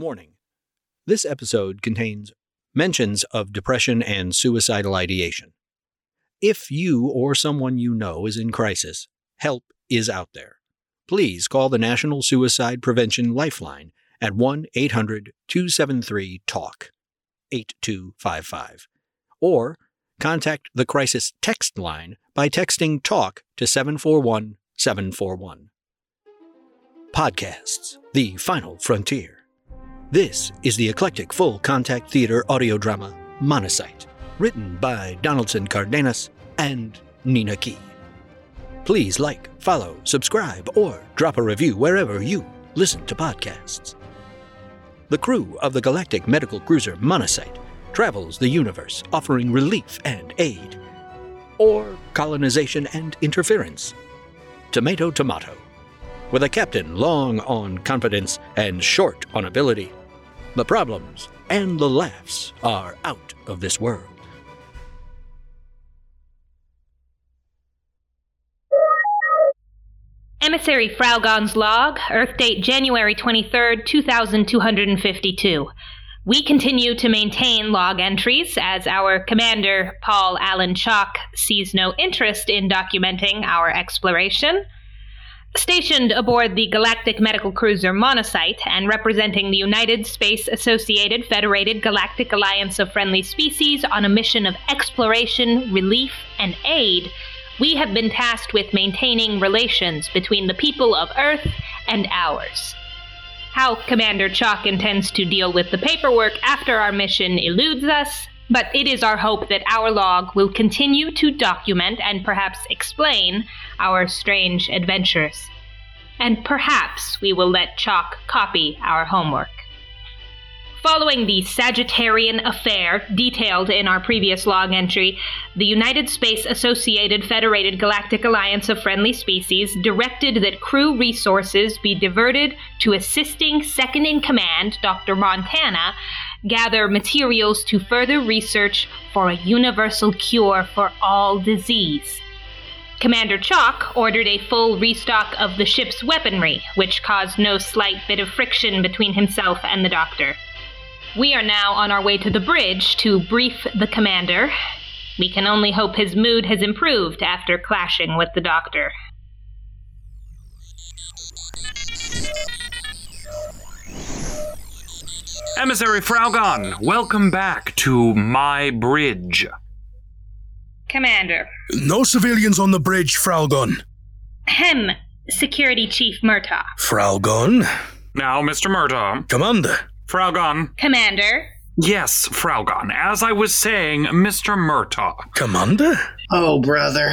Warning This episode contains mentions of depression and suicidal ideation. If you or someone you know is in crisis, help is out there. Please call the National Suicide Prevention Lifeline at 1 800 273 TALK 8255 or contact the crisis text line by texting TALK to 741 741. Podcasts, the final frontier. This is the eclectic full contact theater audio drama Monocyte, written by Donaldson Cardenas and Nina Key. Please like, follow, subscribe, or drop a review wherever you listen to podcasts. The crew of the galactic medical cruiser Monocyte travels the universe offering relief and aid, or colonization and interference. Tomato, tomato. With a captain long on confidence and short on ability, the problems and the laughs are out of this world. Emissary Fraugon's log, Earth date January 23rd, 2252. We continue to maintain log entries as our commander, Paul Allen Chalk, sees no interest in documenting our exploration. Stationed aboard the galactic medical cruiser Monocyte and representing the United Space Associated Federated Galactic Alliance of Friendly Species on a mission of exploration, relief, and aid, we have been tasked with maintaining relations between the people of Earth and ours. How Commander Chalk intends to deal with the paperwork after our mission eludes us, but it is our hope that our log will continue to document and perhaps explain our strange adventures. And perhaps we will let Chalk copy our homework. Following the Sagittarian affair detailed in our previous log entry, the United Space Associated Federated Galactic Alliance of Friendly Species directed that crew resources be diverted to assisting Second in Command, Dr. Montana, gather materials to further research for a universal cure for all disease. Commander Chalk ordered a full restock of the ship's weaponry, which caused no slight bit of friction between himself and the doctor. We are now on our way to the bridge to brief the commander. We can only hope his mood has improved after clashing with the doctor. Emissary Fraugon, welcome back to my bridge. Commander. No civilians on the bridge, Fraugon. Hem, Security Chief Murtaugh. Fraugon? Now, Mr. Murtaugh. Commander. Fraugon. Commander. Yes, Fraugon. As I was saying, Mr. Murtaugh. Commander? Oh, brother.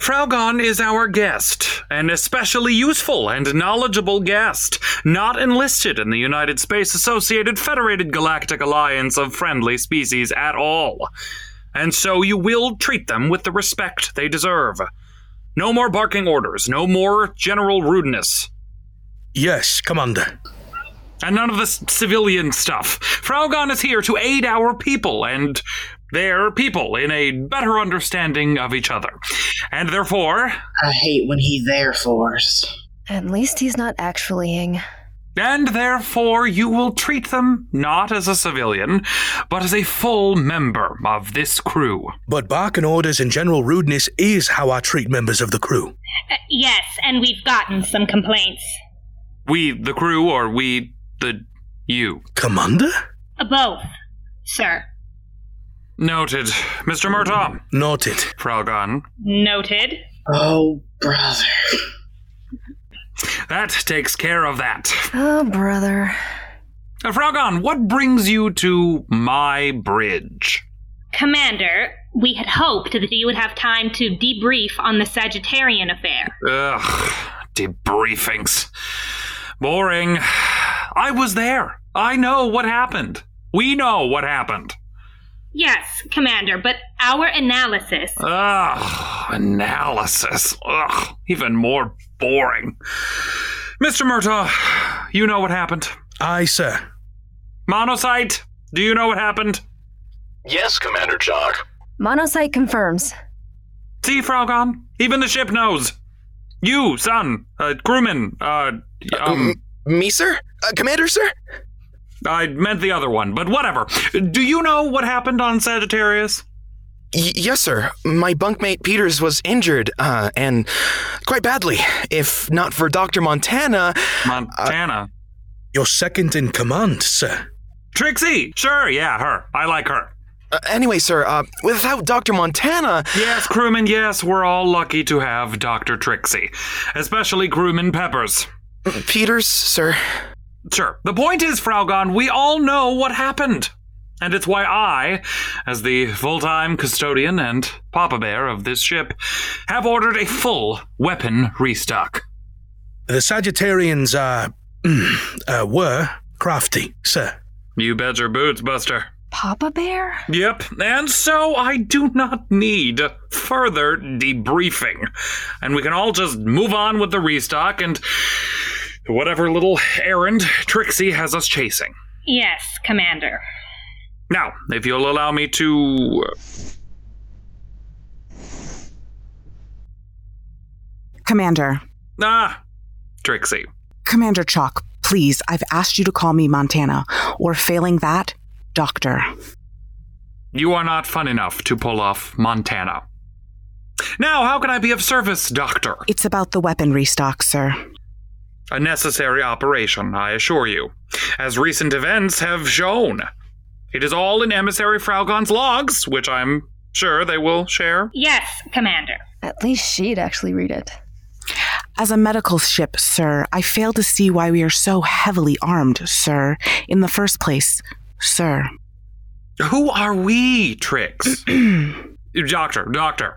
Fraugon is our guest, an especially useful and knowledgeable guest, not enlisted in the United Space Associated Federated Galactic Alliance of Friendly Species at all. And so you will treat them with the respect they deserve. No more barking orders, no more general rudeness. Yes, Commander. And none of this civilian stuff. Fraugon is here to aid our people and their people in a better understanding of each other. And therefore. I hate when he therefores. At least he's not actuallying. And therefore, you will treat them not as a civilian, but as a full member of this crew. But barking orders and general rudeness is how I treat members of the crew. Uh, yes, and we've gotten some complaints. We, the crew, or we, the you? Commander? Uh, both, sir. Noted. Mr. Murtaugh. Noted. Fraugon. Noted. Oh, brother. That takes care of that. Oh, brother. Uh, Fraugon, what brings you to my bridge? Commander, we had hoped that you would have time to debrief on the Sagittarian affair. Ugh, debriefings. Boring. I was there. I know what happened. We know what happened. Yes, Commander, but our analysis. Ugh, analysis. Ugh, even more boring. Mr. Murtaugh, you know what happened. Aye, sir. Monocyte, do you know what happened? Yes, Commander Chalk. Monocyte confirms. See, Fraugon? Even the ship knows. You, son, uh, crewman, uh, um. Me, sir? Uh, Commander, sir? I meant the other one, but whatever. Do you know what happened on Sagittarius? Y- yes, sir. My bunkmate Peters was injured, uh, and quite badly. If not for Dr. Montana. Montana. Your second in command, sir. Trixie! Sure, yeah, her. I like her. Uh, anyway, sir, uh, without Dr. Montana. Yes, crewman, yes, we're all lucky to have Dr. Trixie. Especially crewman Peppers. Peters, sir. Sure. The point is, Fraugon, we all know what happened. And it's why I, as the full time custodian and Papa Bear of this ship, have ordered a full weapon restock. The Sagittarians are. uh, were crafty, sir. You bet your boots, Buster. Papa Bear? Yep, and so I do not need further debriefing. And we can all just move on with the restock and whatever little errand Trixie has us chasing. Yes, Commander. Now, if you'll allow me to. Commander. Ah, Trixie. Commander Chalk, please, I've asked you to call me Montana, or failing that, Doctor. You are not fun enough to pull off Montana. Now, how can I be of service, Doctor? It's about the weapon restock, sir. A necessary operation, I assure you, as recent events have shown. It is all in Emissary Fraugon's logs, which I'm sure they will share. Yes, Commander. At least she'd actually read it. As a medical ship, sir, I fail to see why we are so heavily armed, sir, in the first place, sir. Who are we, Trix? doctor, doctor,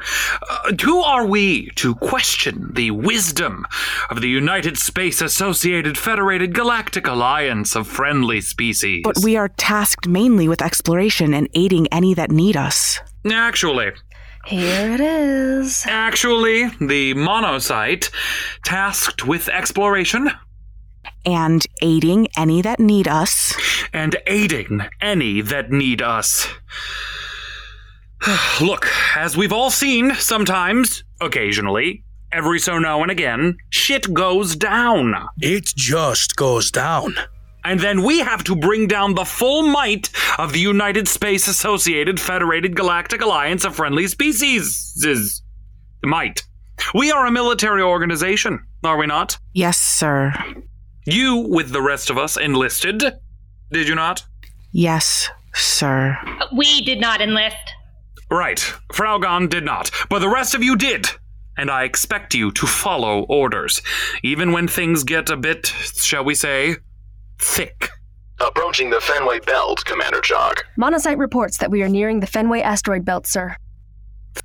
uh, who are we to question the wisdom of the United Space Associated Federated Galactic Alliance of Friendly Species? But we are tasked mainly with exploration and aiding any that need us. Actually, Here it is. actually, the monocyte, tasked with exploration And aiding any that need us. and aiding any that need us. Look, as we've all seen, sometimes, occasionally, every so now and again, shit goes down. It just goes down. And then we have to bring down the full might of the United Space Associated Federated Galactic Alliance of Friendly Species. Might. We are a military organization, are we not? Yes, sir. You, with the rest of us, enlisted, did you not? Yes, sir. We did not enlist. Right. Fraugon did not, but the rest of you did. And I expect you to follow orders, even when things get a bit, shall we say, thick. Approaching the Fenway Belt, Commander Chalk. Monocyte reports that we are nearing the Fenway asteroid belt, sir.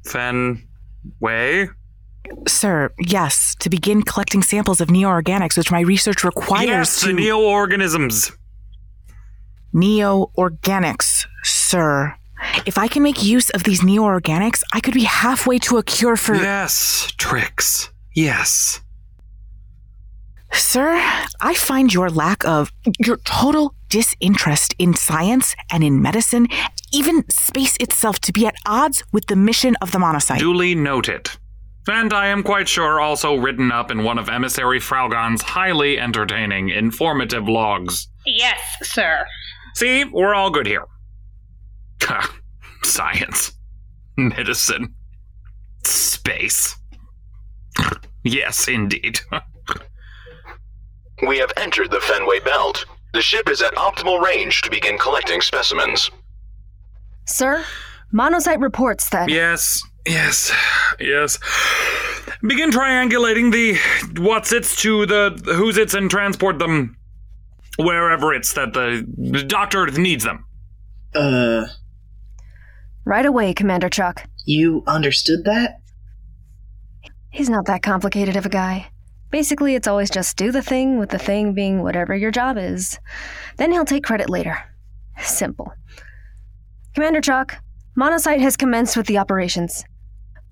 Fenway? Sir, yes, to begin collecting samples of neo-organics, which my research requires yes, to. the neo-organisms. Neoorganics, sir. If I can make use of these neo organics, I could be halfway to a cure for. Yes, tricks. Yes. Sir, I find your lack of. your total disinterest in science and in medicine, even space itself, to be at odds with the mission of the monocyte. Duly noted. And I am quite sure also written up in one of Emissary Fraugon's highly entertaining, informative logs. Yes, sir. See, we're all good here. Science. Medicine. Space. yes, indeed. We have entered the Fenway Belt. The ship is at optimal range to begin collecting specimens. Sir, Monocyte reports that. yes, yes, yes. Begin triangulating the what's its to the who's its and transport them wherever it's that the doctor needs them. Uh, Right away, Commander Chuck. you understood that? He's not that complicated of a guy. Basically, it's always just do the thing, with the thing being whatever your job is. Then he'll take credit later. Simple. Commander Chalk, Monocyte has commenced with the operations.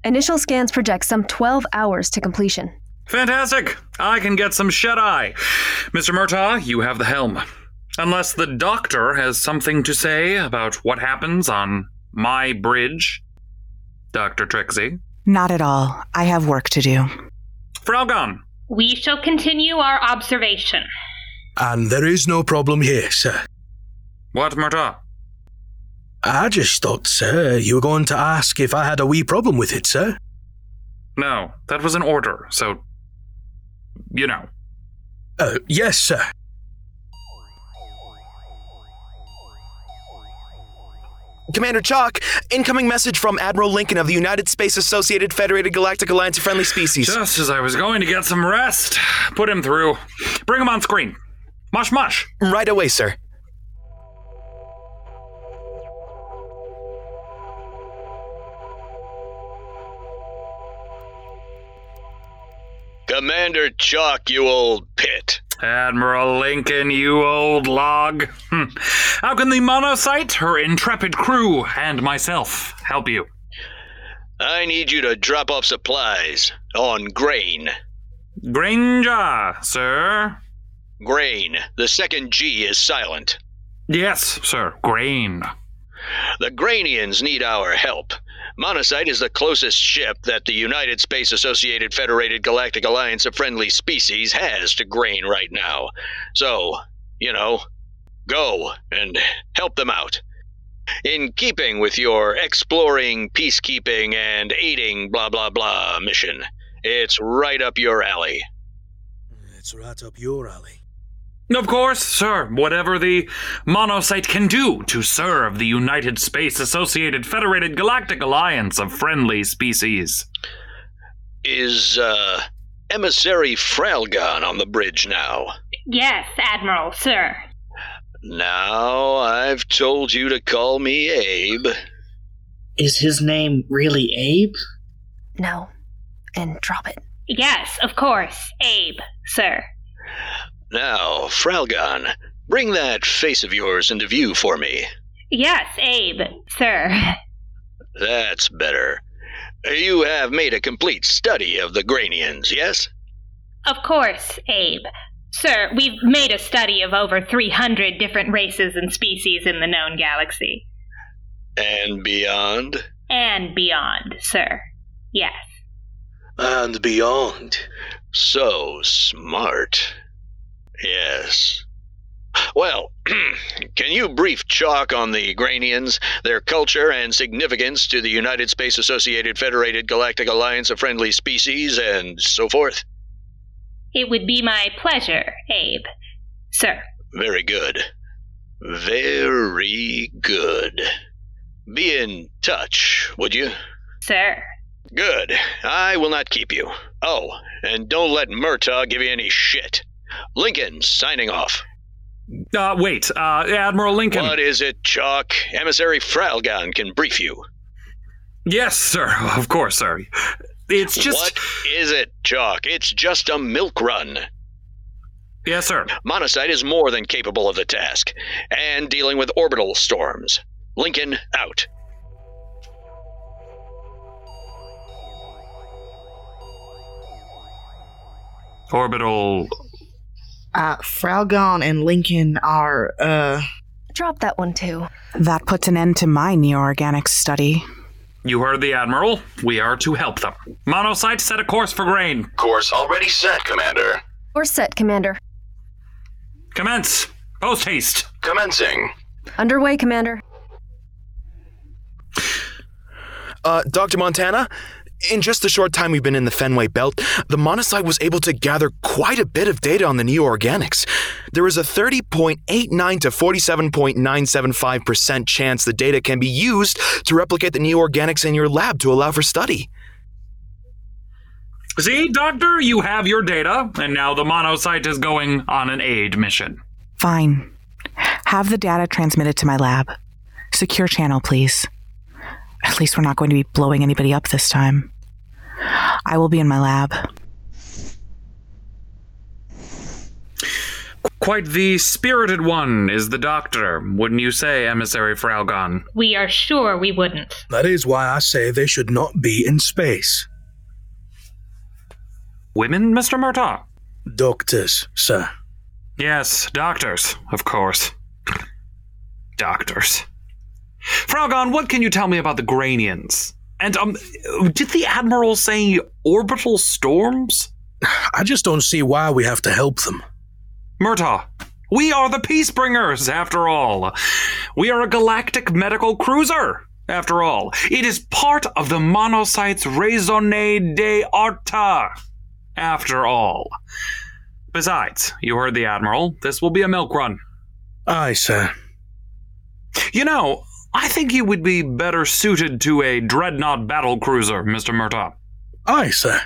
Initial scans project some 12 hours to completion. Fantastic! I can get some shut eye. Mr. Murtaugh, you have the helm. Unless the doctor has something to say about what happens on my bridge. Dr. Trixie. Not at all. I have work to do. Fraugon. We shall continue our observation. And there is no problem here, sir. What, Murtaugh? I just thought, sir, you were going to ask if I had a wee problem with it, sir. No, that was an order, so. You know. Uh, yes, sir. Commander Chalk, incoming message from Admiral Lincoln of the United Space Associated Federated Galactic Alliance of Friendly Species. Just as I was going to get some rest. Put him through. Bring him on screen. Mush mush. Right away, sir. Commander Chalk, you old pit. Admiral Lincoln, you old log. Hmm. How can the monocyte, her intrepid crew, and myself help you? I need you to drop off supplies on grain. Granger, sir. Grain. The second G is silent. Yes, sir. Grain. The Grainians need our help. Monocyte is the closest ship that the United Space Associated Federated Galactic Alliance of Friendly Species has to grain right now. So, you know, go and help them out. In keeping with your exploring, peacekeeping, and aiding blah blah blah mission. It's right up your alley. It's right up your alley. Of course, sir. Whatever the monocyte can do to serve the United Space Associated Federated Galactic Alliance of Friendly Species. Is, uh, Emissary Fralgon on the bridge now? Yes, Admiral, sir. Now I've told you to call me Abe. Is his name really Abe? No. And drop it. Yes, of course, Abe, sir. Now, Fralgon, bring that face of yours into view for me. Yes, Abe, sir. That's better. You have made a complete study of the Granians, yes? Of course, Abe. Sir, we've made a study of over 300 different races and species in the known galaxy. And beyond? And beyond, sir. Yes. And beyond. So smart. Yes. Well, can you brief Chalk on the Grainians, their culture and significance to the United Space Associated Federated Galactic Alliance of Friendly Species, and so forth? It would be my pleasure, Abe. Sir. Very good. Very good. Be in touch, would you? Sir. Good. I will not keep you. Oh, and don't let Murtaugh give you any shit. Lincoln signing off. Uh, wait, uh, Admiral Lincoln. What is it, Chalk? Emissary Fralgon can brief you. Yes, sir. Of course, sir. It's just. What is it, Chalk? It's just a milk run. Yes, sir. Monocyte is more than capable of the task, and dealing with orbital storms. Lincoln out. Orbital. Uh, Fralgon and Lincoln are, uh. Drop that one too. That puts an end to my neo-organics study. You heard the Admiral. We are to help them. Monocyte, set a course for grain. Course already set, Commander. Or set, Commander. Commence. Post haste. Commencing. Underway, Commander. Uh, Dr. Montana, in just the short time we've been in the Fenway Belt, the monocyte was able to gather quite a bit of data on the neo-organics. There is a 30.89 to 47.975% chance the data can be used to replicate the neo-organics in your lab to allow for study. See, Doctor, you have your data, and now the monocyte is going on an aid mission. Fine. Have the data transmitted to my lab. Secure channel, please. At least we're not going to be blowing anybody up this time. I will be in my lab. Quite the spirited one is the doctor, wouldn't you say, Emissary Fralgon? We are sure we wouldn't. That is why I say they should not be in space. Women, Mr. Murtaugh? Doctors, sir. Yes, doctors, of course. Doctors. Fralgon, what can you tell me about the Grainians? And, um, did the Admiral say orbital storms? I just don't see why we have to help them. Murtaugh, We are the Peace Bringers, after all. We are a galactic medical cruiser, after all. It is part of the monocyte's raison d'arte, after all. Besides, you heard the Admiral. This will be a milk run. Aye, sir. You know, I think you would be better suited to a dreadnought battle cruiser, Mr. Murtaugh. Aye, sir.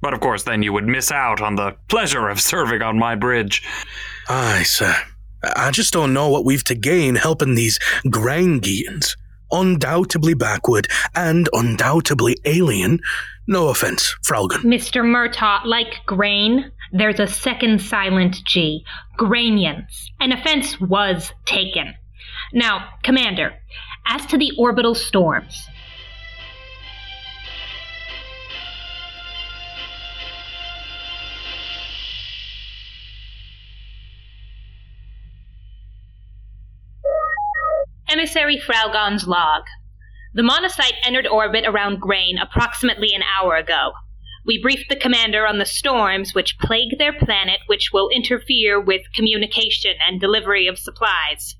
But of course, then you would miss out on the pleasure of serving on my bridge. Aye, sir. I just don't know what we've to gain helping these Grangians. Undoubtedly backward and undoubtedly alien. No offense, Fraugon. Mr. Murtaugh, like grain, there's a second silent G. Granians. An offense was taken. Now, Commander, as to the orbital storms. Emissary Fraugon's log. The monocyte entered orbit around Grain approximately an hour ago. We briefed the commander on the storms which plague their planet, which will interfere with communication and delivery of supplies.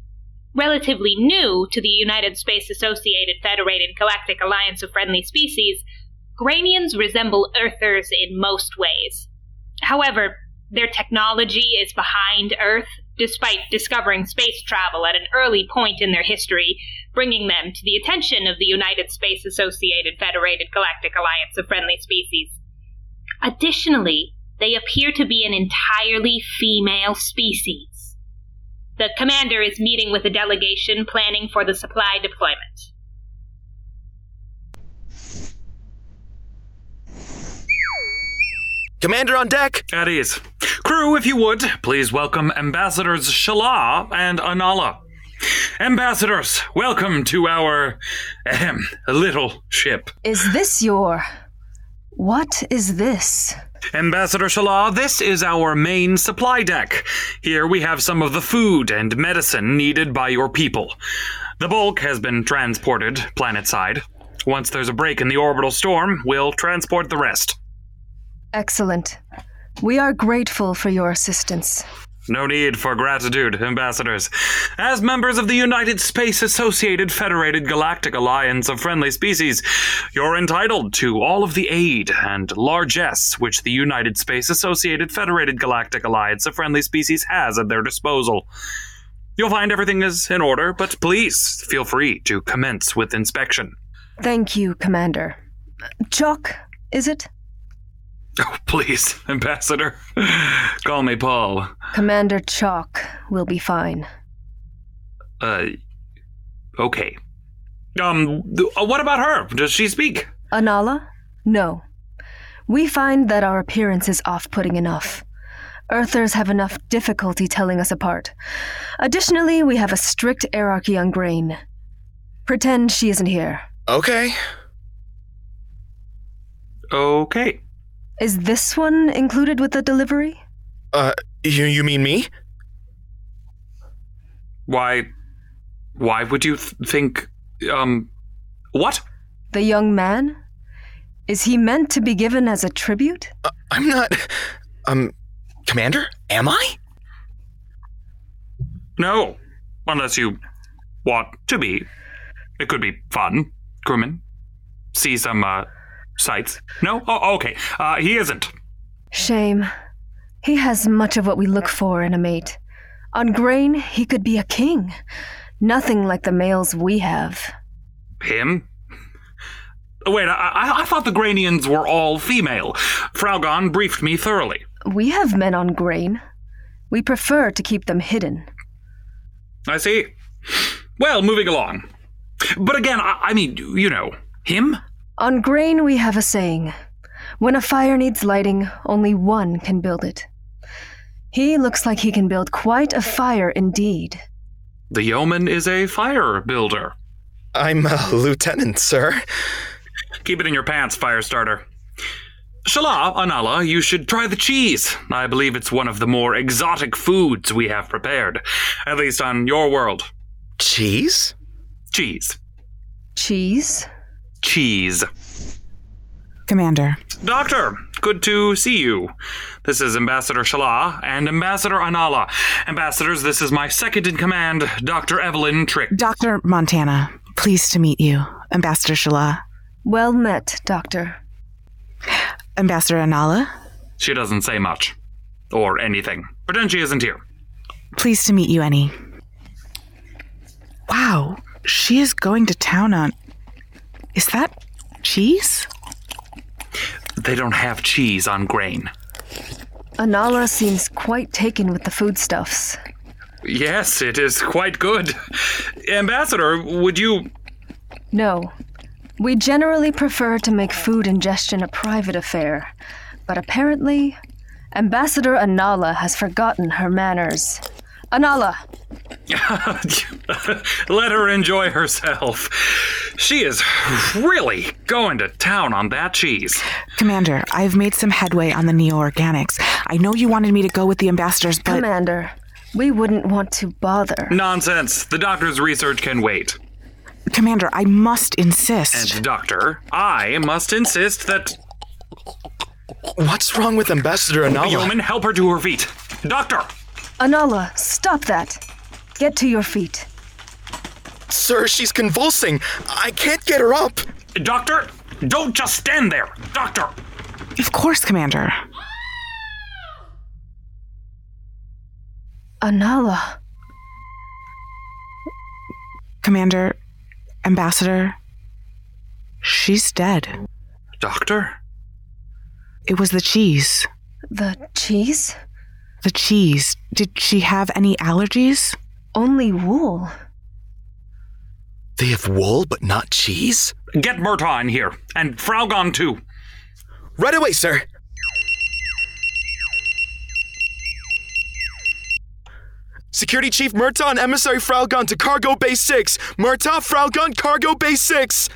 Relatively new to the United Space Associated Federated Galactic Alliance of Friendly Species, Granians resemble Earthers in most ways. However, their technology is behind Earth, despite discovering space travel at an early point in their history, bringing them to the attention of the United Space Associated Federated Galactic Alliance of Friendly Species. Additionally, they appear to be an entirely female species. The commander is meeting with a delegation planning for the supply deployment. Commander on deck! At ease. Crew, if you would, please welcome Ambassadors Shala and Anala. Ambassadors, welcome to our ahem, little ship. Is this your. What is this? Ambassador Shala, this is our main supply deck. Here we have some of the food and medicine needed by your people. The bulk has been transported planetside. Once there's a break in the orbital storm, we'll transport the rest. Excellent. We are grateful for your assistance. No need for gratitude, ambassadors. As members of the United Space Associated Federated Galactic Alliance of Friendly Species, you're entitled to all of the aid and largesse which the United Space Associated Federated Galactic Alliance of Friendly Species has at their disposal. You'll find everything is in order, but please feel free to commence with inspection. Thank you, Commander. Chuck, is it? Oh, please, Ambassador. Call me Paul. Commander Chalk will be fine. Uh, okay. Um, th- uh, what about her? Does she speak? Anala? No. We find that our appearance is off putting enough. Earthers have enough difficulty telling us apart. Additionally, we have a strict hierarchy on grain. Pretend she isn't here. Okay. Okay. Is this one included with the delivery? Uh, you, you mean me? Why? Why would you th- think? Um, what? The young man? Is he meant to be given as a tribute? Uh, I'm not. Um, Commander? Am I? No, unless you want to be. It could be fun, crewman. See some uh, sights. No? Oh, okay. Uh, he isn't. Shame. He has much of what we look for in a mate. On grain, he could be a king. Nothing like the males we have. Him? Wait, I, I, I thought the Granians were all female. Fraugon briefed me thoroughly. We have men on grain. We prefer to keep them hidden. I see. Well, moving along. But again, I, I mean, you know, him? On grain, we have a saying when a fire needs lighting, only one can build it. He looks like he can build quite a fire indeed. The yeoman is a fire builder. I'm a lieutenant, sir. Keep it in your pants, fire starter. Shala, Anala, you should try the cheese. I believe it's one of the more exotic foods we have prepared, at least on your world. Cheese? Cheese. Cheese? Cheese. Commander. Doctor, Good to see you. This is Ambassador Shala and Ambassador Anala. Ambassadors, this is my second in command, Dr. Evelyn Trick. Dr. Montana, pleased to meet you. Ambassador Shala. Well met, Doctor. Ambassador Anala. She doesn't say much. Or anything. Pretend she isn't here. Pleased to meet you, Annie. Wow, she is going to town on. Is that cheese? They don't have cheese on grain. Anala seems quite taken with the foodstuffs. Yes, it is quite good. Ambassador, would you. No. We generally prefer to make food ingestion a private affair, but apparently, Ambassador Anala has forgotten her manners. Anala! Let her enjoy herself. She is really going to town on that cheese. Commander, I've made some headway on the neo organics. I know you wanted me to go with the ambassadors, but. Commander, we wouldn't want to bother. Nonsense. The doctor's research can wait. Commander, I must insist. And, Doctor, I must insist that. What's wrong with Ambassador Anala? Yeoman, help her to her feet. Doctor! Anala, stop that. Get to your feet. Sir, she's convulsing. I can't get her up. Doctor, don't just stand there. Doctor! Of course, Commander. Anala. Commander, Ambassador, she's dead. Doctor? It was the cheese. The cheese? The cheese. Did she have any allergies? Only wool. They have wool, but not cheese? Get Murtaugh in here, and Fraugon too. Right away, sir. Security Chief Murtaugh and Emissary Fraugon to Cargo Bay 6. Murtaugh, Fraugon, Cargo Bay 6.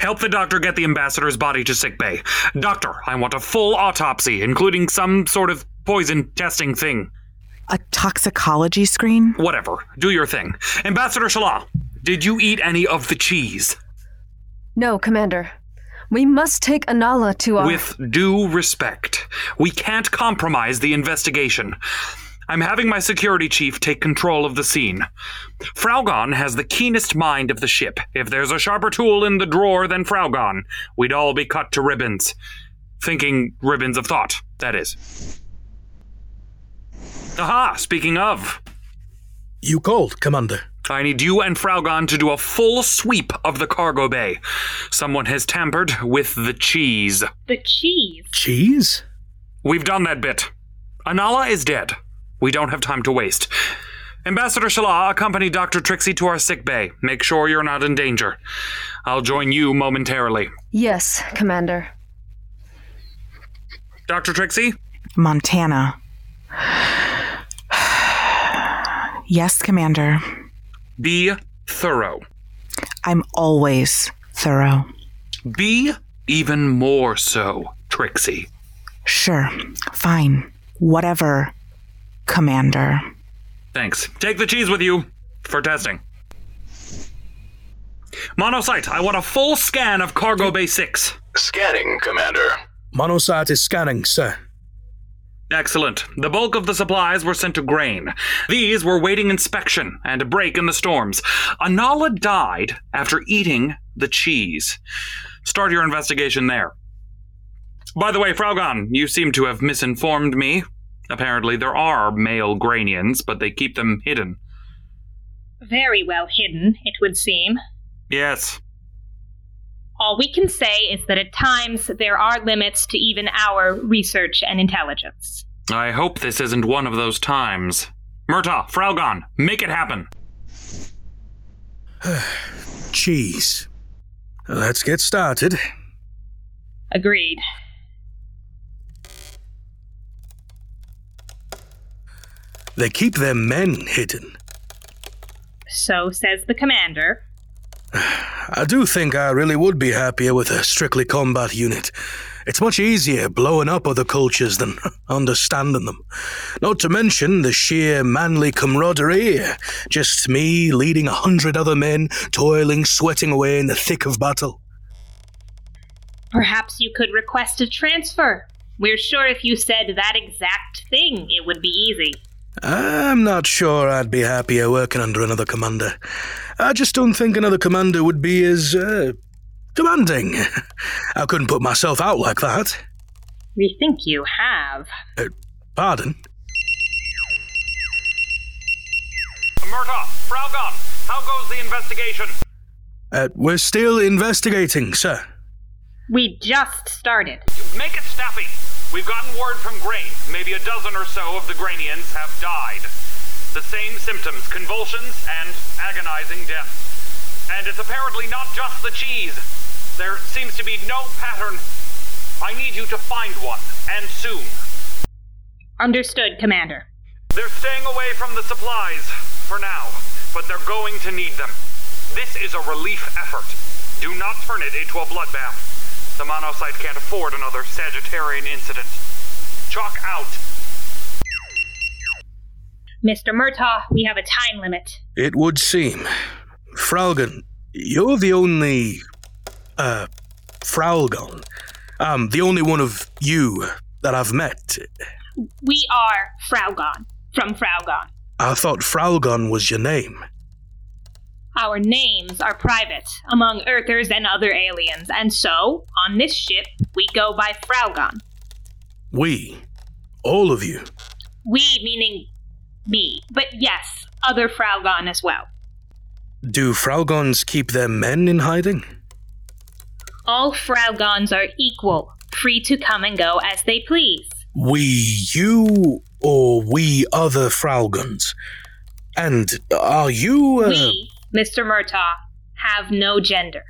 Help the doctor get the ambassador's body to sick bay. Doctor, I want a full autopsy, including some sort of poison testing thing. A toxicology screen? Whatever. Do your thing. Ambassador Shala, did you eat any of the cheese? No, Commander. We must take Anala to our. With due respect, we can't compromise the investigation. I'm having my security chief take control of the scene. Fraugon has the keenest mind of the ship. If there's a sharper tool in the drawer than Fraugon, we'd all be cut to ribbons. Thinking ribbons of thought, that is. Aha, speaking of. You called, Commander. I need you and Fraugon to do a full sweep of the cargo bay. Someone has tampered with the cheese. The cheese? Cheese? We've done that bit. Anala is dead. We don't have time to waste. Ambassador Shala, accompany Dr. Trixie to our sick bay. Make sure you're not in danger. I'll join you momentarily. Yes, Commander. Dr. Trixie? Montana. yes, Commander. Be thorough. I'm always thorough. Be even more so, Trixie. Sure. Fine. Whatever, Commander. Thanks. Take the cheese with you for testing. Monocyte, I want a full scan of Cargo Bay 6. Scanning, Commander. Monocyte is scanning, sir. Excellent. The bulk of the supplies were sent to Grain. These were waiting inspection and a break in the storms. Anala died after eating the cheese. Start your investigation there. By the way, Fraugon, you seem to have misinformed me. Apparently, there are male Granians, but they keep them hidden. Very well hidden, it would seem. Yes. All we can say is that at times there are limits to even our research and intelligence. I hope this isn't one of those times. Murtaugh, Fraugon, make it happen. Jeez. Let's get started. Agreed. They keep their men hidden. So says the commander. I do think I really would be happier with a strictly combat unit. It's much easier blowing up other cultures than understanding them. Not to mention the sheer manly camaraderie. Just me leading a hundred other men, toiling, sweating away in the thick of battle. Perhaps you could request a transfer. We're sure if you said that exact thing, it would be easy. I'm not sure I'd be happier working under another commander. I just don't think another commander would be as, uh, demanding. I couldn't put myself out like that. We think you have. Uh, pardon? Murtaugh, Fraugon, how goes the investigation? Uh, we're still investigating, sir. We just started. Make it snappy. We've gotten word from Grain. Maybe a dozen or so of the Grainians have died. The same symptoms convulsions and agonizing death. And it's apparently not just the cheese. There seems to be no pattern. I need you to find one, and soon. Understood, Commander. They're staying away from the supplies, for now, but they're going to need them. This is a relief effort. Do not turn it into a bloodbath. The monocyte can't afford another Sagittarian incident. Chalk out. Mr. Murtaugh, we have a time limit. It would seem. Fraugon, you're the only. uh. Fraugon. Um, the only one of you that I've met. We are Fraugon, from Fraugon. I thought Fraugon was your name. Our names are private among Earthers and other aliens, and so, on this ship, we go by Fraugon. We. All of you. We meaning me, but yes, other Fraugon as well. Do Fraugons keep their men in hiding? All Fraugons are equal, free to come and go as they please. We you or we other Fraugons? And are you. Uh, We, Mr. Murtaugh, have no gender.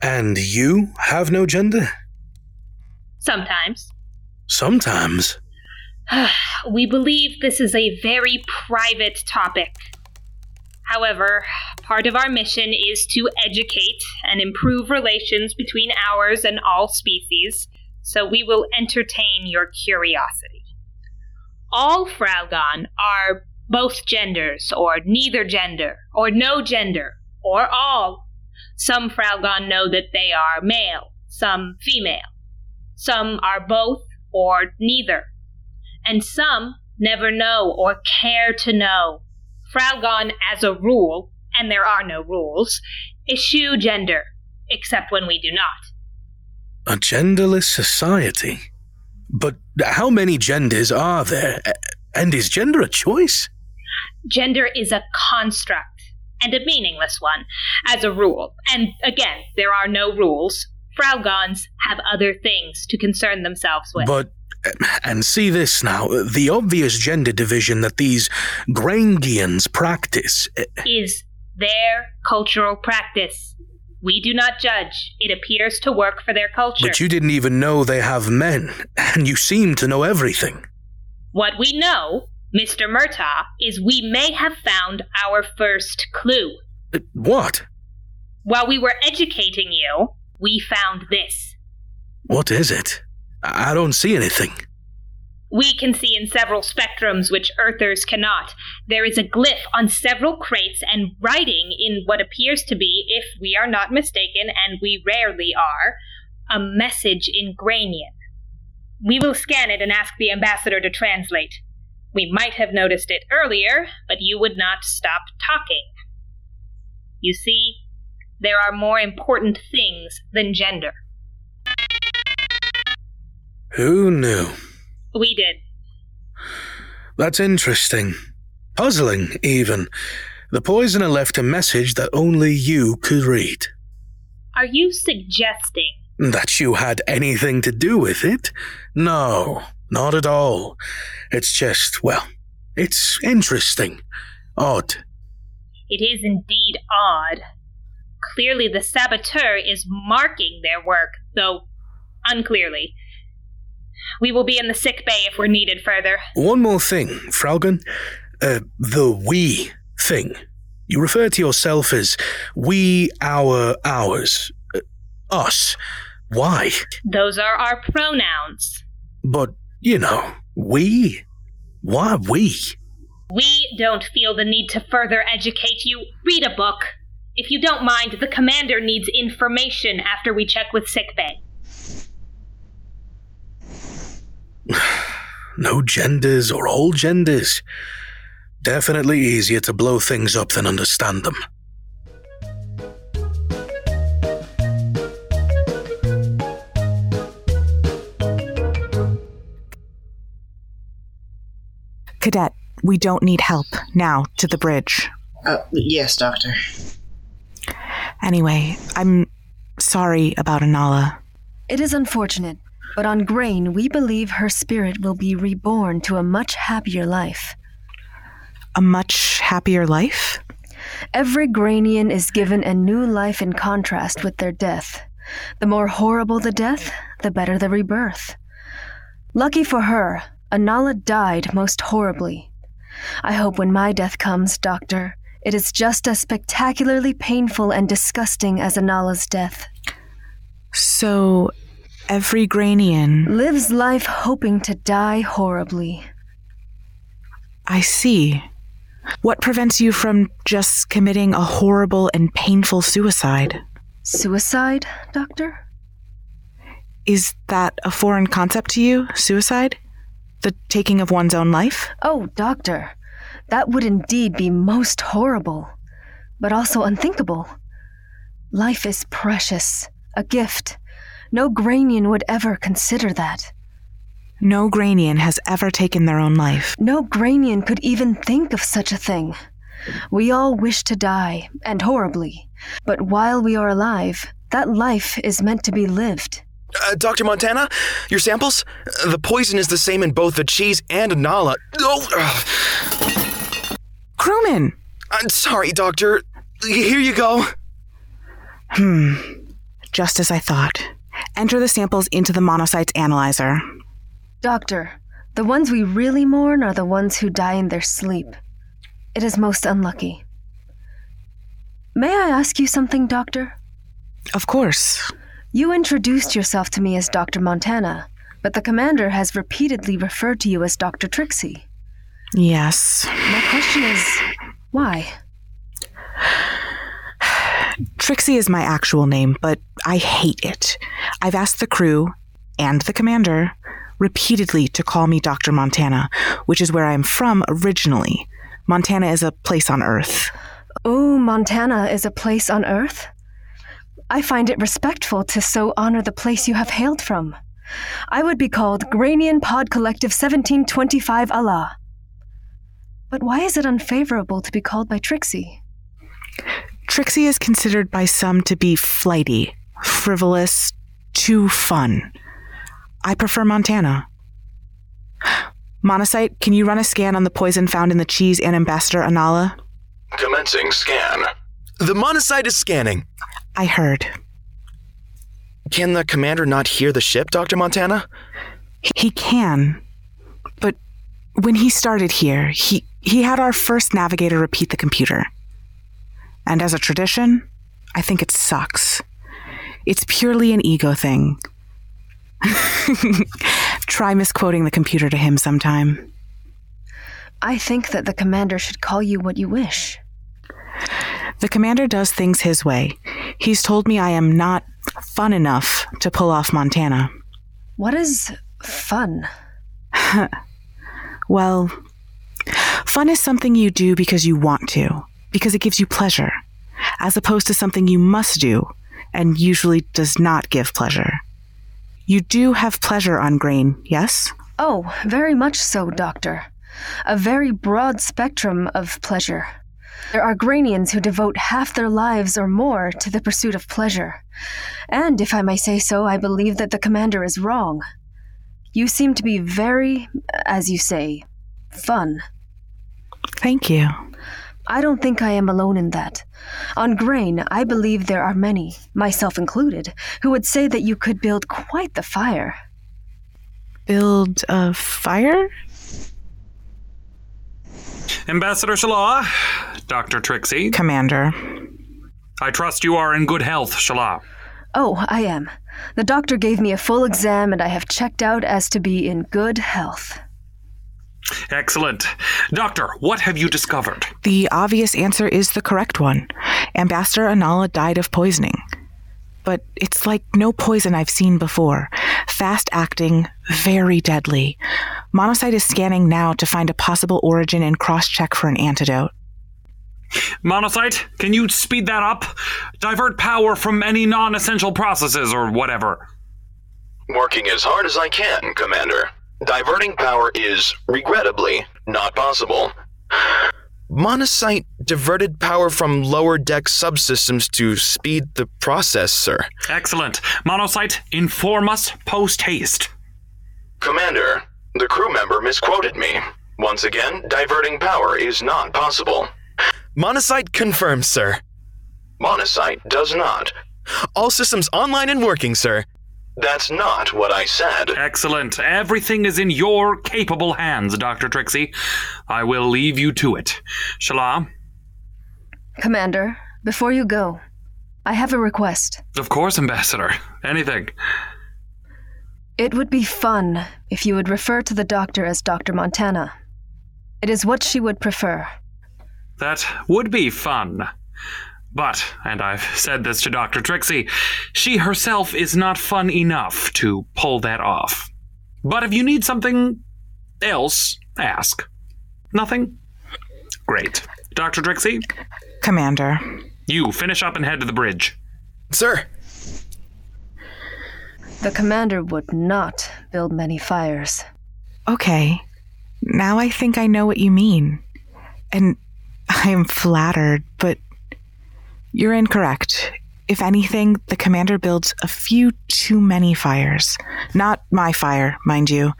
And you have no gender? Sometimes. Sometimes. we believe this is a very private topic. However, part of our mission is to educate and improve relations between ours and all species, so we will entertain your curiosity. All Fraugon are both genders, or neither gender, or no gender, or all. Some Fraugon know that they are male, some female. Some are both or neither. And some never know or care to know. Fraugon, as a rule, and there are no rules, eschew gender, except when we do not. A genderless society? But how many genders are there? And is gender a choice? Gender is a construct, and a meaningless one, as a rule. And again, there are no rules. Fraugons have other things to concern themselves with. But. And see this now the obvious gender division that these Grangians practice. eh, is their cultural practice. We do not judge. It appears to work for their culture. But you didn't even know they have men, and you seem to know everything. What we know, Mr. Murtaugh, is we may have found our first clue. Uh, What? While we were educating you, we found this. What is it? I I don't see anything. We can see in several spectrums which Earthers cannot. There is a glyph on several crates and writing in what appears to be, if we are not mistaken, and we rarely are, a message in Granian. We will scan it and ask the ambassador to translate. We might have noticed it earlier, but you would not stop talking. You see, there are more important things than gender. Who knew? We did. That's interesting. Puzzling, even. The poisoner left a message that only you could read. Are you suggesting That you had anything to do with it? No, not at all. It's just, well, it's interesting. Odd. It is indeed odd. Clearly, the saboteur is marking their work, though unclearly. We will be in the sick bay if we're needed further. One more thing, Fraugon. Uh, the we thing. You refer to yourself as we, our, ours. Uh, us. Why? Those are our pronouns. But, you know, we? Why we? We don't feel the need to further educate you. Read a book. If you don't mind, the commander needs information after we check with sickbay. no genders or all genders. Definitely easier to blow things up than understand them. Cadet, we don't need help. Now, to the bridge. Uh, yes, Doctor. Anyway, I'm sorry about Anala. It is unfortunate, but on Grain, we believe her spirit will be reborn to a much happier life. A much happier life? Every Grainian is given a new life in contrast with their death. The more horrible the death, the better the rebirth. Lucky for her, Anala died most horribly. I hope when my death comes, Doctor, it is just as spectacularly painful and disgusting as Anala's death. So, every Grainian lives life hoping to die horribly. I see. What prevents you from just committing a horrible and painful suicide? Suicide, Doctor? Is that a foreign concept to you, suicide? The taking of one's own life? Oh, Doctor, that would indeed be most horrible, but also unthinkable. Life is precious, a gift. No Granian would ever consider that. No Granian has ever taken their own life. No Granian could even think of such a thing. We all wish to die, and horribly. But while we are alive, that life is meant to be lived. Uh, Dr. Montana, your samples? The poison is the same in both the cheese and Nala. Oh, ugh. Crewman! I'm sorry, Doctor. Here you go. Hmm. Just as I thought. Enter the samples into the monocytes analyzer. Doctor, the ones we really mourn are the ones who die in their sleep. It is most unlucky. May I ask you something, Doctor? Of course. You introduced yourself to me as Dr. Montana, but the commander has repeatedly referred to you as Dr. Trixie. Yes. My question is why? Trixie is my actual name, but I hate it. I've asked the crew and the commander repeatedly to call me Dr. Montana, which is where I'm from originally. Montana is a place on Earth. Oh, Montana is a place on Earth? I find it respectful to so honor the place you have hailed from. I would be called Granian Pod Collective 1725 Allah. But why is it unfavorable to be called by Trixie? Trixie is considered by some to be flighty, frivolous, too fun. I prefer Montana. Monocyte, can you run a scan on the poison found in the cheese and Ambassador Anala? Commencing scan. The monocyte is scanning. I heard. Can the commander not hear the ship, Dr. Montana? He can. But when he started here, he, he had our first navigator repeat the computer. And as a tradition, I think it sucks. It's purely an ego thing. Try misquoting the computer to him sometime. I think that the commander should call you what you wish. The commander does things his way. He's told me I am not fun enough to pull off Montana. What is fun? well, fun is something you do because you want to, because it gives you pleasure, as opposed to something you must do and usually does not give pleasure. You do have pleasure on grain, yes? Oh, very much so, Doctor. A very broad spectrum of pleasure. There are Granians who devote half their lives or more to the pursuit of pleasure. And if I may say so, I believe that the commander is wrong. You seem to be very, as you say, fun. Thank you. I don't think I am alone in that. On Grain, I believe there are many, myself included, who would say that you could build quite the fire. Build a fire? Ambassador Shala, Dr. Trixie. Commander. I trust you are in good health, Shala. Oh, I am. The doctor gave me a full exam, and I have checked out as to be in good health. Excellent. Doctor, what have you discovered? The obvious answer is the correct one. Ambassador Anala died of poisoning. But it's like no poison I've seen before fast acting, very deadly. Monocyte is scanning now to find a possible origin and cross check for an antidote. Monocyte, can you speed that up? Divert power from any non essential processes or whatever. Working as hard as I can, Commander. Diverting power is, regrettably, not possible. Monocyte diverted power from lower deck subsystems to speed the process, sir. Excellent. Monocyte, inform us post haste. Commander, the crew member misquoted me. Once again, diverting power is not possible. Monocyte confirms, sir. Monocyte does not. All systems online and working, sir. That's not what I said. Excellent. Everything is in your capable hands, Dr. Trixie. I will leave you to it. Shala? Commander, before you go, I have a request. Of course, Ambassador. Anything. It would be fun if you would refer to the doctor as Dr. Montana. It is what she would prefer. That would be fun. But, and I've said this to Dr. Trixie, she herself is not fun enough to pull that off. But if you need something else, ask. Nothing? Great. Dr. Trixie? Commander. You finish up and head to the bridge. Sir. The commander would not build many fires. Okay. Now I think I know what you mean. And I am flattered, but you're incorrect. If anything, the commander builds a few too many fires. Not my fire, mind you,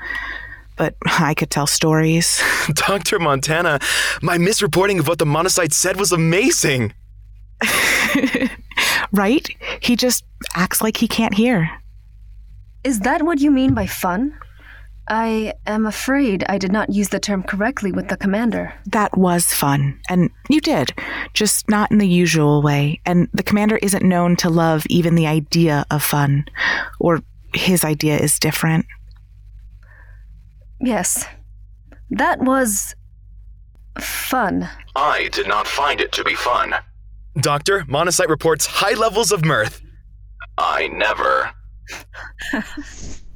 but I could tell stories. Dr. Montana, my misreporting of what the monocyte said was amazing. right? He just acts like he can't hear. Is that what you mean by fun? I am afraid I did not use the term correctly with the commander. That was fun, and you did, just not in the usual way. And the commander isn't known to love even the idea of fun, or his idea is different. Yes, that was fun. I did not find it to be fun. Doctor, Monocyte reports high levels of mirth. I never.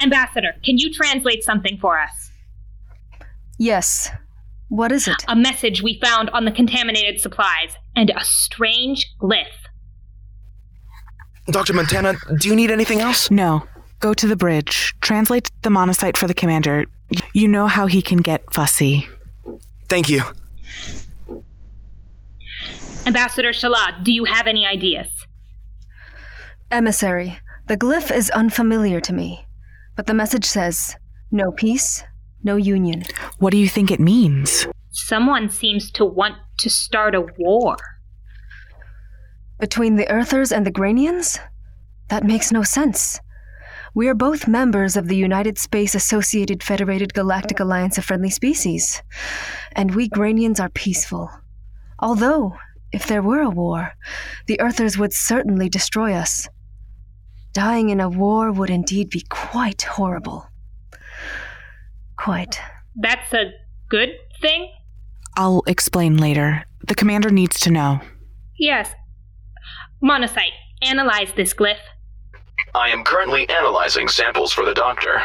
Ambassador, can you translate something for us? Yes. What is it? A message we found on the contaminated supplies and a strange glyph. Dr. Montana, do you need anything else? No. Go to the bridge. Translate the monocyte for the commander. You know how he can get fussy. Thank you. Ambassador Shalad, do you have any ideas? Emissary, the glyph is unfamiliar to me, but the message says no peace, no union. What do you think it means? Someone seems to want to start a war. Between the Earthers and the Granians? That makes no sense. We are both members of the United Space Associated Federated Galactic Alliance of Friendly Species, and we Granians are peaceful. Although, if there were a war, the Earthers would certainly destroy us. Dying in a war would indeed be quite horrible. Quite. That's a good thing? I'll explain later. The commander needs to know. Yes. Monocyte, analyze this glyph. I am currently analyzing samples for the doctor.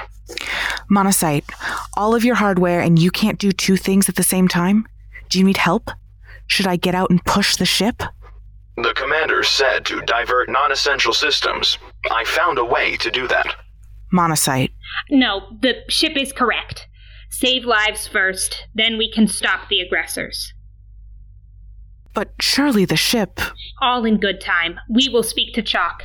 Monocyte, all of your hardware and you can't do two things at the same time? Do you need help? Should I get out and push the ship? The commander said to divert non essential systems. I found a way to do that. Monocyte. No, the ship is correct. Save lives first, then we can stop the aggressors. But surely the ship. All in good time. We will speak to Chalk.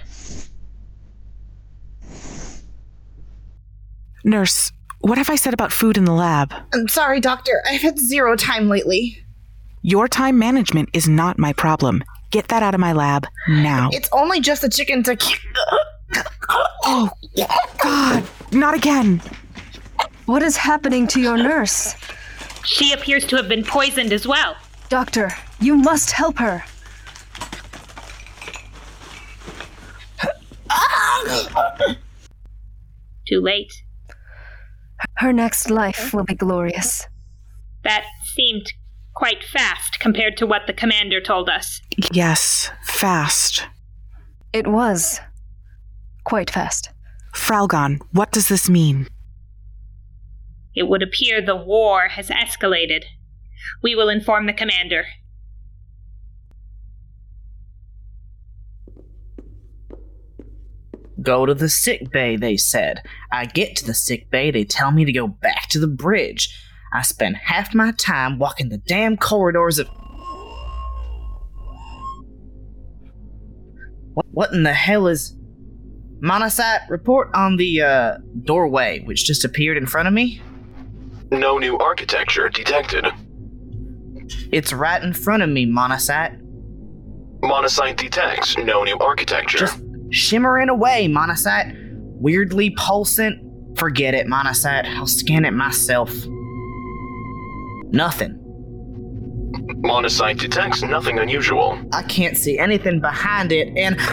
Nurse, what have I said about food in the lab? I'm sorry, Doctor. I've had zero time lately. Your time management is not my problem. Get that out of my lab now. It's only just a chicken to. oh, God, not again. What is happening to your nurse? She appears to have been poisoned as well. Doctor, you must help her. Too late. Her next life will be glorious. That seemed quite fast compared to what the commander told us. Yes, fast. It was. quite fast. Fraugon, what does this mean? It would appear the war has escalated. We will inform the commander. Go to the sick bay, they said. I get to the sick bay, they tell me to go back to the bridge. I spend half my time walking the damn corridors of. What, in the hell is. Monocyte, report on the uh, doorway which just appeared in front of me. No new architecture detected. It's right in front of me, Monocyte. Monocyte detects no new architecture. Just shimmering away, Monocyte. Weirdly pulsant. Forget it, Monocyte. I'll scan it myself. Nothing. Monocyte detects nothing unusual. I can't see anything behind it, and.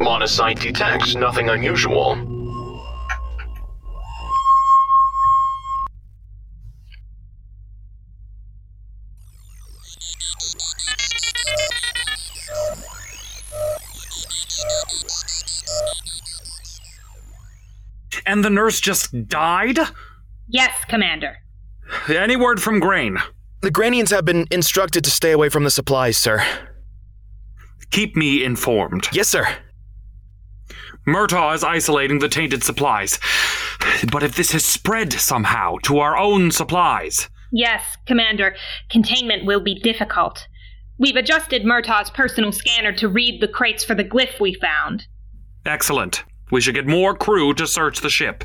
Monocyte detects nothing unusual. And the nurse just died? Yes, Commander. Any word from Grain? The Granians have been instructed to stay away from the supplies, sir. Keep me informed. Yes, sir. Murtaugh is isolating the tainted supplies. But if this has spread somehow to our own supplies. Yes, Commander. Containment will be difficult. We've adjusted Murtaugh's personal scanner to read the crates for the glyph we found. Excellent. We should get more crew to search the ship.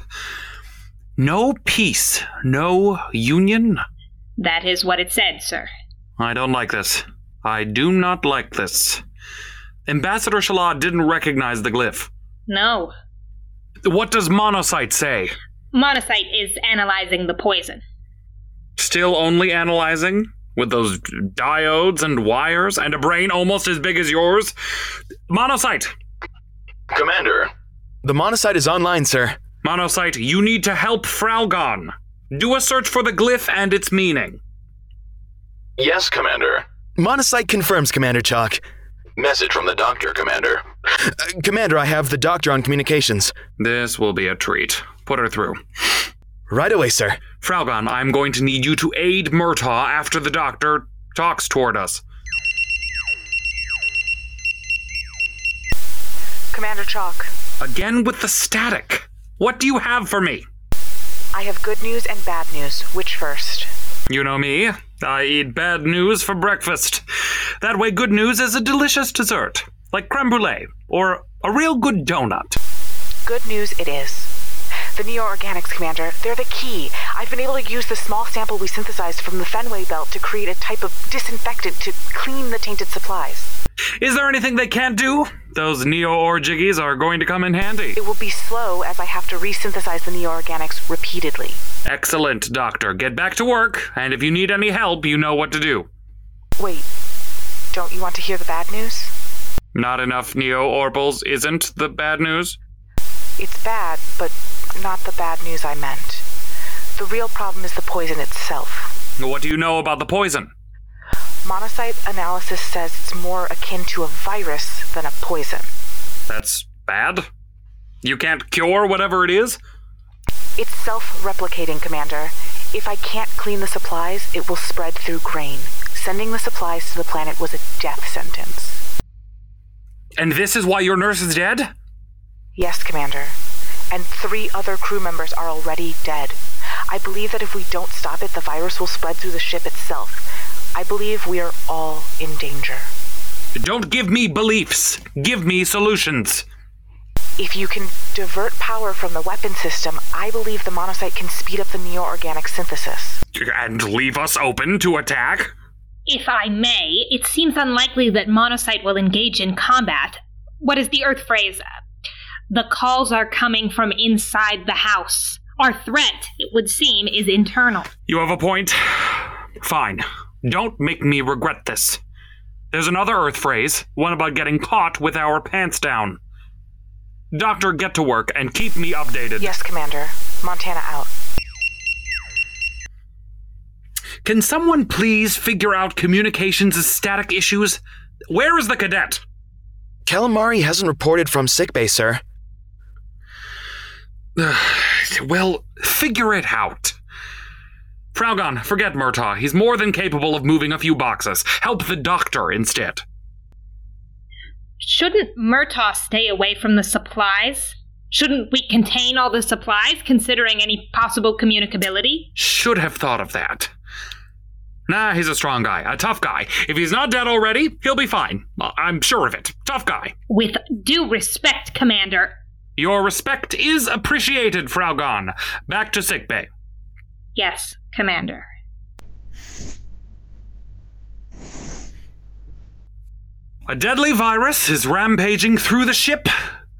No peace, no union? That is what it said, sir. I don't like this. I do not like this. Ambassador Shalad didn't recognize the glyph. No. What does Monocyte say? Monocyte is analyzing the poison. Still only analyzing? With those diodes and wires and a brain almost as big as yours? Monocyte! Commander. The monocyte is online, sir. Monocyte, you need to help Fraugon. Do a search for the glyph and its meaning. Yes, Commander. Monocyte confirms, Commander Chalk. Message from the doctor, Commander. Uh, Commander, I have the doctor on communications. This will be a treat. Put her through. Right away, sir. Fraugon, I'm going to need you to aid Murtaugh after the doctor talks toward us. Commander Chalk, Again with the static. What do you have for me? I have good news and bad news. Which first? You know me. I eat bad news for breakfast. That way, good news is a delicious dessert, like creme brulee or a real good donut. Good news it is. The Neo-Organics, Commander, they're the key. I've been able to use the small sample we synthesized from the Fenway Belt to create a type of disinfectant to clean the tainted supplies. Is there anything they can't do? Those Neo-Or jiggies are going to come in handy. It will be slow as I have to resynthesize the Neo-Organics repeatedly. Excellent, Doctor. Get back to work, and if you need any help, you know what to do. Wait, don't you want to hear the bad news? Not enough Neo-Orbals isn't the bad news? It's bad, but not the bad news I meant. The real problem is the poison itself. What do you know about the poison? Monocyte analysis says it's more akin to a virus than a poison. That's bad? You can't cure whatever it is? It's self replicating, Commander. If I can't clean the supplies, it will spread through grain. Sending the supplies to the planet was a death sentence. And this is why your nurse is dead? Yes, Commander. And three other crew members are already dead. I believe that if we don't stop it, the virus will spread through the ship itself. I believe we are all in danger. Don't give me beliefs. Give me solutions. If you can divert power from the weapon system, I believe the monocyte can speed up the neo-organic synthesis. And leave us open to attack? If I may, it seems unlikely that Monocyte will engage in combat. What is the Earth phrase? The calls are coming from inside the house. Our threat, it would seem, is internal. You have a point. Fine. Don't make me regret this. There's another Earth phrase, one about getting caught with our pants down. Doctor, get to work and keep me updated. Yes, Commander. Montana out. Can someone please figure out communications' static issues? Where is the cadet? Calamari hasn't reported from sickbay, sir. well, figure it out. Fraugon, forget Murtaugh. He's more than capable of moving a few boxes. Help the doctor instead. Shouldn't Murtaugh stay away from the supplies? Shouldn't we contain all the supplies, considering any possible communicability? Should have thought of that. Nah, he's a strong guy, a tough guy. If he's not dead already, he'll be fine. Uh, I'm sure of it. Tough guy. With due respect, Commander. Your respect is appreciated, Fraugon. Back to sickbay. Yes, Commander. A deadly virus is rampaging through the ship,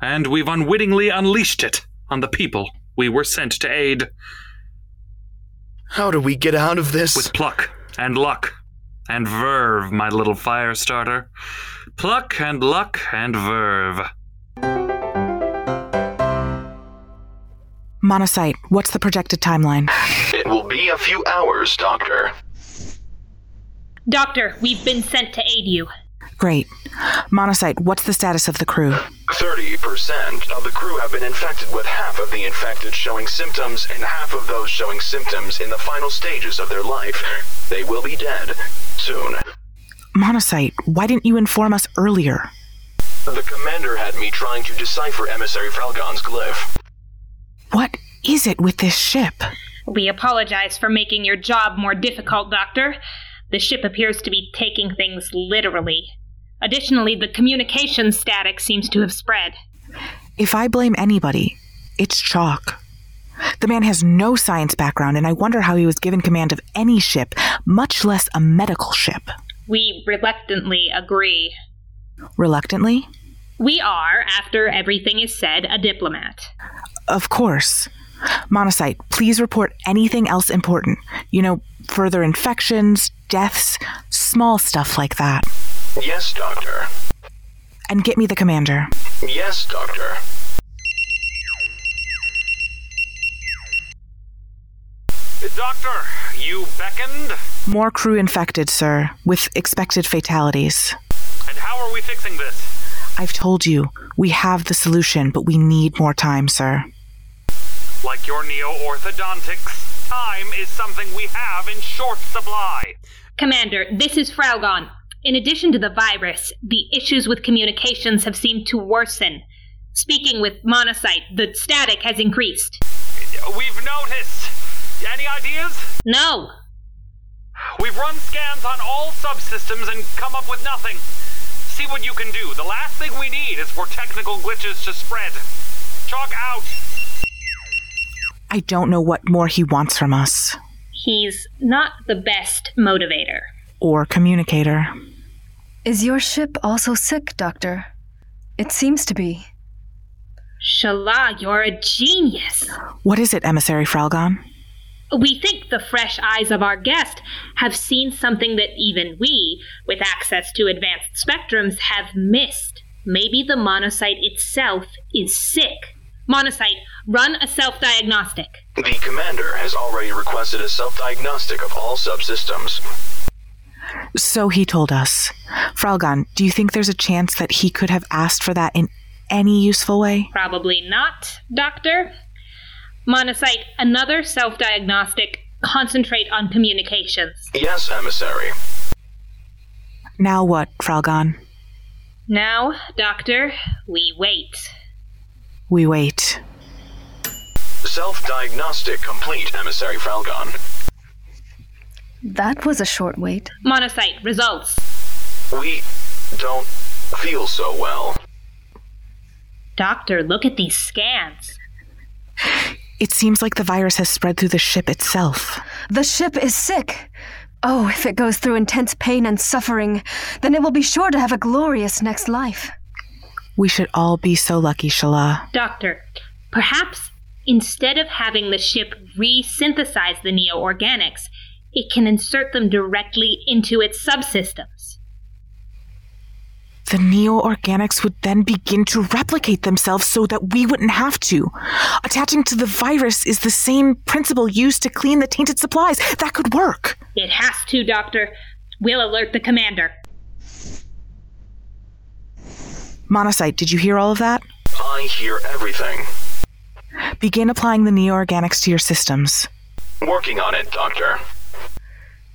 and we've unwittingly unleashed it on the people we were sent to aid. How do we get out of this? With pluck and luck and verve, my little fire starter. Pluck and luck and verve. Monocyte, what's the projected timeline? It will be a few hours, Doctor. Doctor, we've been sent to aid you. Great. Monocyte, what's the status of the crew? 30% of the crew have been infected, with half of the infected showing symptoms and half of those showing symptoms in the final stages of their life. They will be dead soon. Monocyte, why didn't you inform us earlier? The commander had me trying to decipher Emissary Fraugon's glyph. What is it with this ship? We apologize for making your job more difficult, Doctor. The ship appears to be taking things literally. Additionally, the communication static seems to have spread. If I blame anybody, it's Chalk. The man has no science background, and I wonder how he was given command of any ship, much less a medical ship. We reluctantly agree. Reluctantly? We are, after everything is said, a diplomat. Of course. Monocyte, please report anything else important. You know, further infections, deaths, small stuff like that. Yes, Doctor. And get me the commander. Yes, Doctor. Doctor, you beckoned? More crew infected, sir, with expected fatalities. And how are we fixing this? I've told you, we have the solution, but we need more time, sir. Like your neo orthodontics, time is something we have in short supply. Commander, this is Fraugon. In addition to the virus, the issues with communications have seemed to worsen. Speaking with Monocyte, the static has increased. We've noticed. Any ideas? No. We've run scans on all subsystems and come up with nothing. See what you can do. The last thing we need is for technical glitches to spread. Chalk out. I don't know what more he wants from us. He's not the best motivator. Or communicator. Is your ship also sick, Doctor? It seems to be. Shala, you're a genius. What is it, Emissary Fraugon? We think the fresh eyes of our guest have seen something that even we, with access to advanced spectrums, have missed. Maybe the monocyte itself is sick. Monocyte, run a self diagnostic. The commander has already requested a self diagnostic of all subsystems. So he told us. Fraugon, do you think there's a chance that he could have asked for that in any useful way? Probably not, Doctor. Monocyte, another self diagnostic. Concentrate on communications. Yes, emissary. Now what, Fraugon? Now, Doctor, we wait. We wait. Self diagnostic complete, Emissary Fraugon. That was a short wait. Monocyte, results. We don't feel so well. Doctor, look at these scans. It seems like the virus has spread through the ship itself. The ship is sick. Oh, if it goes through intense pain and suffering, then it will be sure to have a glorious next life. We should all be so lucky, Shala. Doctor, perhaps instead of having the ship re synthesize the neo organics, it can insert them directly into its subsystems. The neo organics would then begin to replicate themselves so that we wouldn't have to. Attaching to the virus is the same principle used to clean the tainted supplies. That could work. It has to, Doctor. We'll alert the commander. Monocyte, did you hear all of that? I hear everything. Begin applying the neo-organics to your systems. Working on it, Doctor.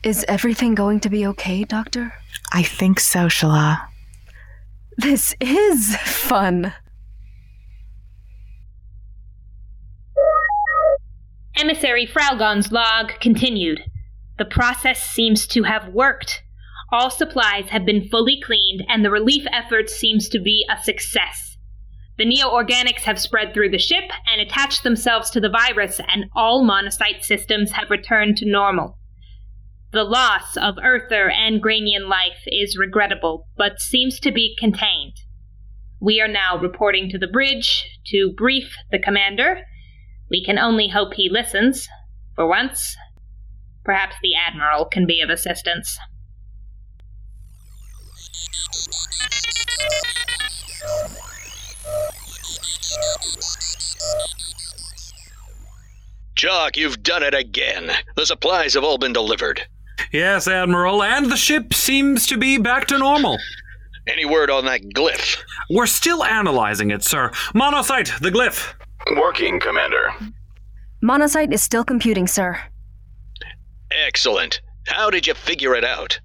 Is everything going to be okay, Doctor? I think so, Shala. This is fun. Emissary Fraugon's log continued. The process seems to have worked. All supplies have been fully cleaned, and the relief effort seems to be a success. The neo-organics have spread through the ship and attached themselves to the virus, and all monocyte systems have returned to normal. The loss of Earther and Granian life is regrettable, but seems to be contained. We are now reporting to the bridge to brief the commander. We can only hope he listens. For once, perhaps the Admiral can be of assistance. Jock, you've done it again. The supplies have all been delivered. Yes, Admiral, and the ship seems to be back to normal. Any word on that glyph? We're still analyzing it, sir. Monocyte, the glyph. Working, Commander. Monocyte is still computing, sir. Excellent. How did you figure it out?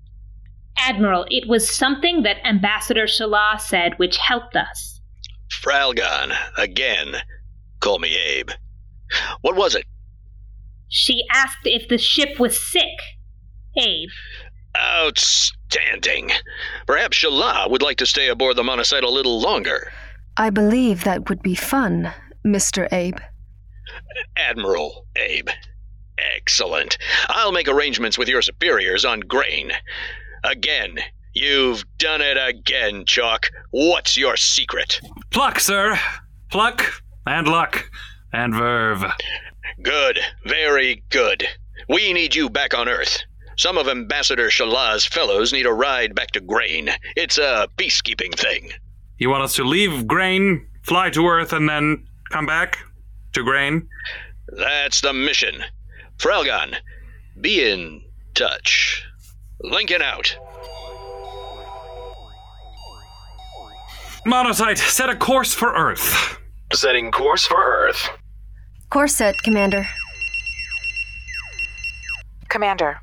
Admiral, it was something that Ambassador Shala said which helped us. Fraugon, again. Call me Abe. What was it? She asked if the ship was sick. Abe. Outstanding. Perhaps Shala would like to stay aboard the monocyte a little longer. I believe that would be fun, Mr. Abe. Admiral Abe. Excellent. I'll make arrangements with your superiors on grain. Again, you've done it again, Chalk. What's your secret? Pluck, sir. Pluck and luck and verve. Good. Very good. We need you back on Earth. Some of Ambassador Shala's fellows need a ride back to Grain. It's a peacekeeping thing. You want us to leave Grain, fly to Earth, and then come back to Grain? That's the mission. Fraugon, be in touch. Lincoln out. Monocyte, set a course for Earth. Setting course for Earth. Course set, Commander. Commander,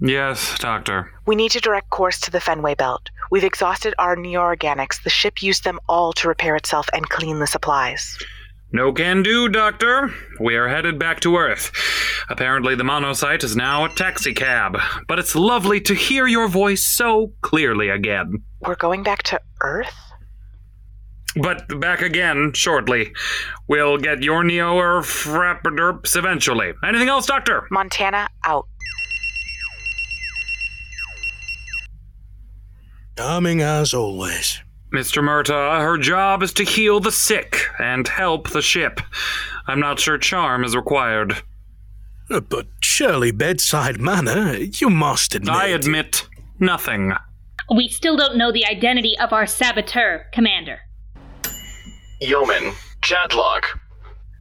Yes, Doctor. we need to direct course to the Fenway Belt. We've exhausted our neo-organics. The ship used them all to repair itself and clean the supplies. No can do, Doctor. We are headed back to Earth. Apparently, the monocyte is now a taxicab, but it's lovely to hear your voice so clearly again. We're going back to Earth? But back again shortly. We'll get your Neo or Frapperderps eventually. Anything else, Doctor? Montana out. Charming as always. Mr. Murtaugh, her job is to heal the sick and help the ship. I'm not sure charm is required. Uh, But surely bedside manner, you must admit. I admit nothing. We still don't know the identity of our saboteur, Commander. Yeoman, Chatlock.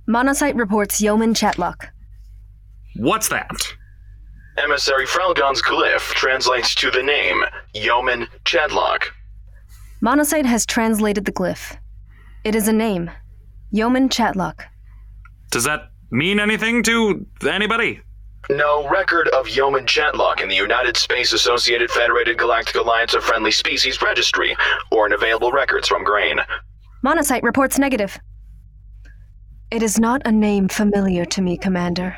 Monocyte reports Yeoman Chatlock. What's that? Emissary Fraugon's glyph translates to the name Yeoman Chatlock. Monocyte has translated the glyph. It is a name. Yeoman Chatlock. Does that mean anything to anybody? No record of Yeoman Chatlock in the United Space Associated Federated Galactic Alliance of Friendly Species Registry or in available records from Grain. Monocyte reports negative. It is not a name familiar to me, Commander.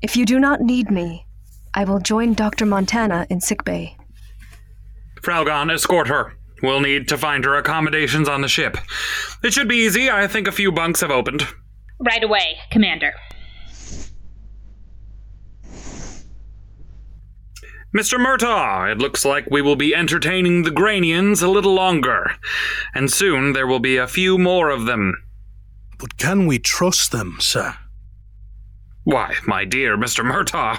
If you do not need me, I will join Dr. Montana in sickbay. Fraugon, escort her. We'll need to find her accommodations on the ship. It should be easy. I think a few bunks have opened. Right away, Commander. Mr. Murtaugh, it looks like we will be entertaining the Granians a little longer. And soon there will be a few more of them. But can we trust them, sir? Why, my dear Mr. Murtaugh,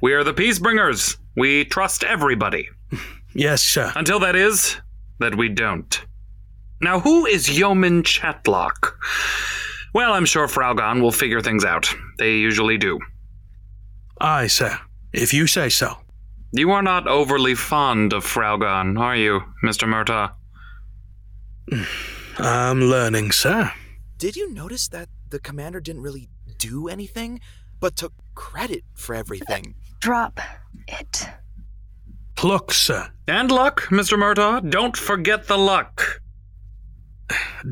we are the Peacebringers. We trust everybody. Yes, sir. Until that is, that we don't. Now, who is Yeoman Chatlock? Well, I'm sure Fraugon will figure things out. They usually do. Aye, sir. If you say so. You are not overly fond of Fraugon, are you, Mr. Murtaugh? I'm learning, sir. Did you notice that the commander didn't really do anything, but took credit for everything? Drop it. Pluck, sir. And luck, Mr. Murtaugh. Don't forget the luck.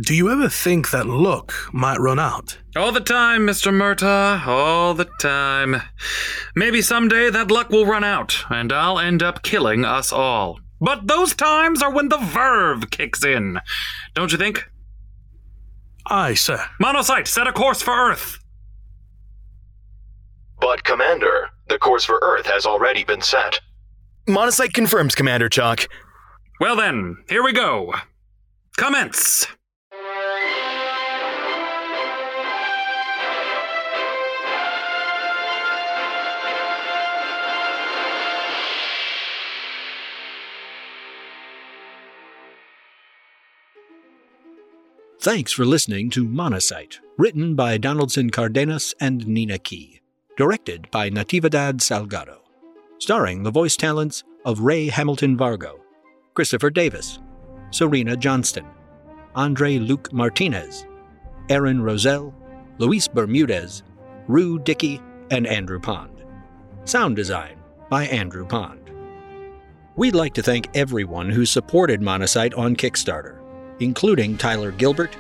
Do you ever think that luck might run out? All the time, Mr. Murtaugh. All the time. Maybe someday that luck will run out, and I'll end up killing us all. But those times are when the verve kicks in. Don't you think? Aye, sir. Monocyte, set a course for Earth. But, Commander, the course for Earth has already been set. Monocyte confirms, Commander Chalk. Well then, here we go. Commence! Thanks for listening to Monocyte, written by Donaldson Cardenas and Nina Key, directed by Natividad Salgado, starring the voice talents of Ray Hamilton Vargo, Christopher Davis, Serena Johnston, Andre Luke Martinez, Aaron Roselle, Luis Bermudez, Rue Dickey, and Andrew Pond. Sound design by Andrew Pond. We'd like to thank everyone who supported Monocyte on Kickstarter, including Tyler Gilbert,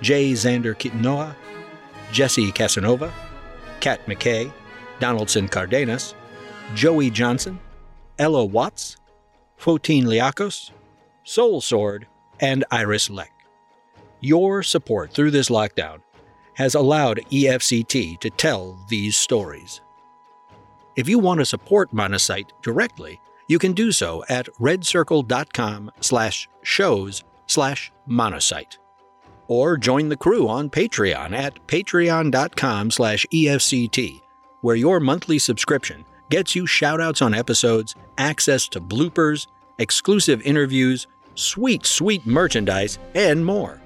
Jay Xander Kitnoa, Jesse Casanova, Kat McKay, Donaldson Cardenas, Joey Johnson, Ella Watts, Fotine Liakos, Soul Sword, and Iris Leck. Your support through this lockdown has allowed EFCT to tell these stories. If you want to support Monocyte directly, you can do so at redcircle.com slash shows slash monocyte. Or join the crew on Patreon at patreon.com slash EFCT, where your monthly subscription gets you shoutouts on episodes, access to bloopers, exclusive interviews, sweet, sweet merchandise, and more.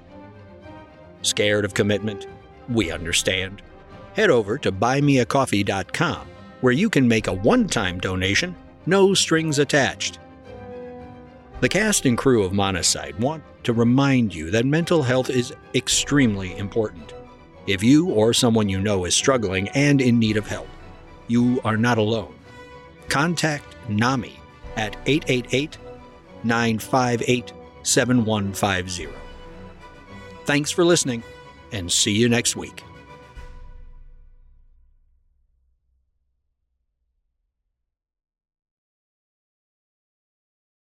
Scared of commitment? We understand. Head over to buymeacoffee.com, where you can make a one time donation, no strings attached. The cast and crew of Monocyte want to remind you that mental health is extremely important. If you or someone you know is struggling and in need of help, you are not alone. Contact NAMI at 888 958 7150. Thanks for listening, and see you next week.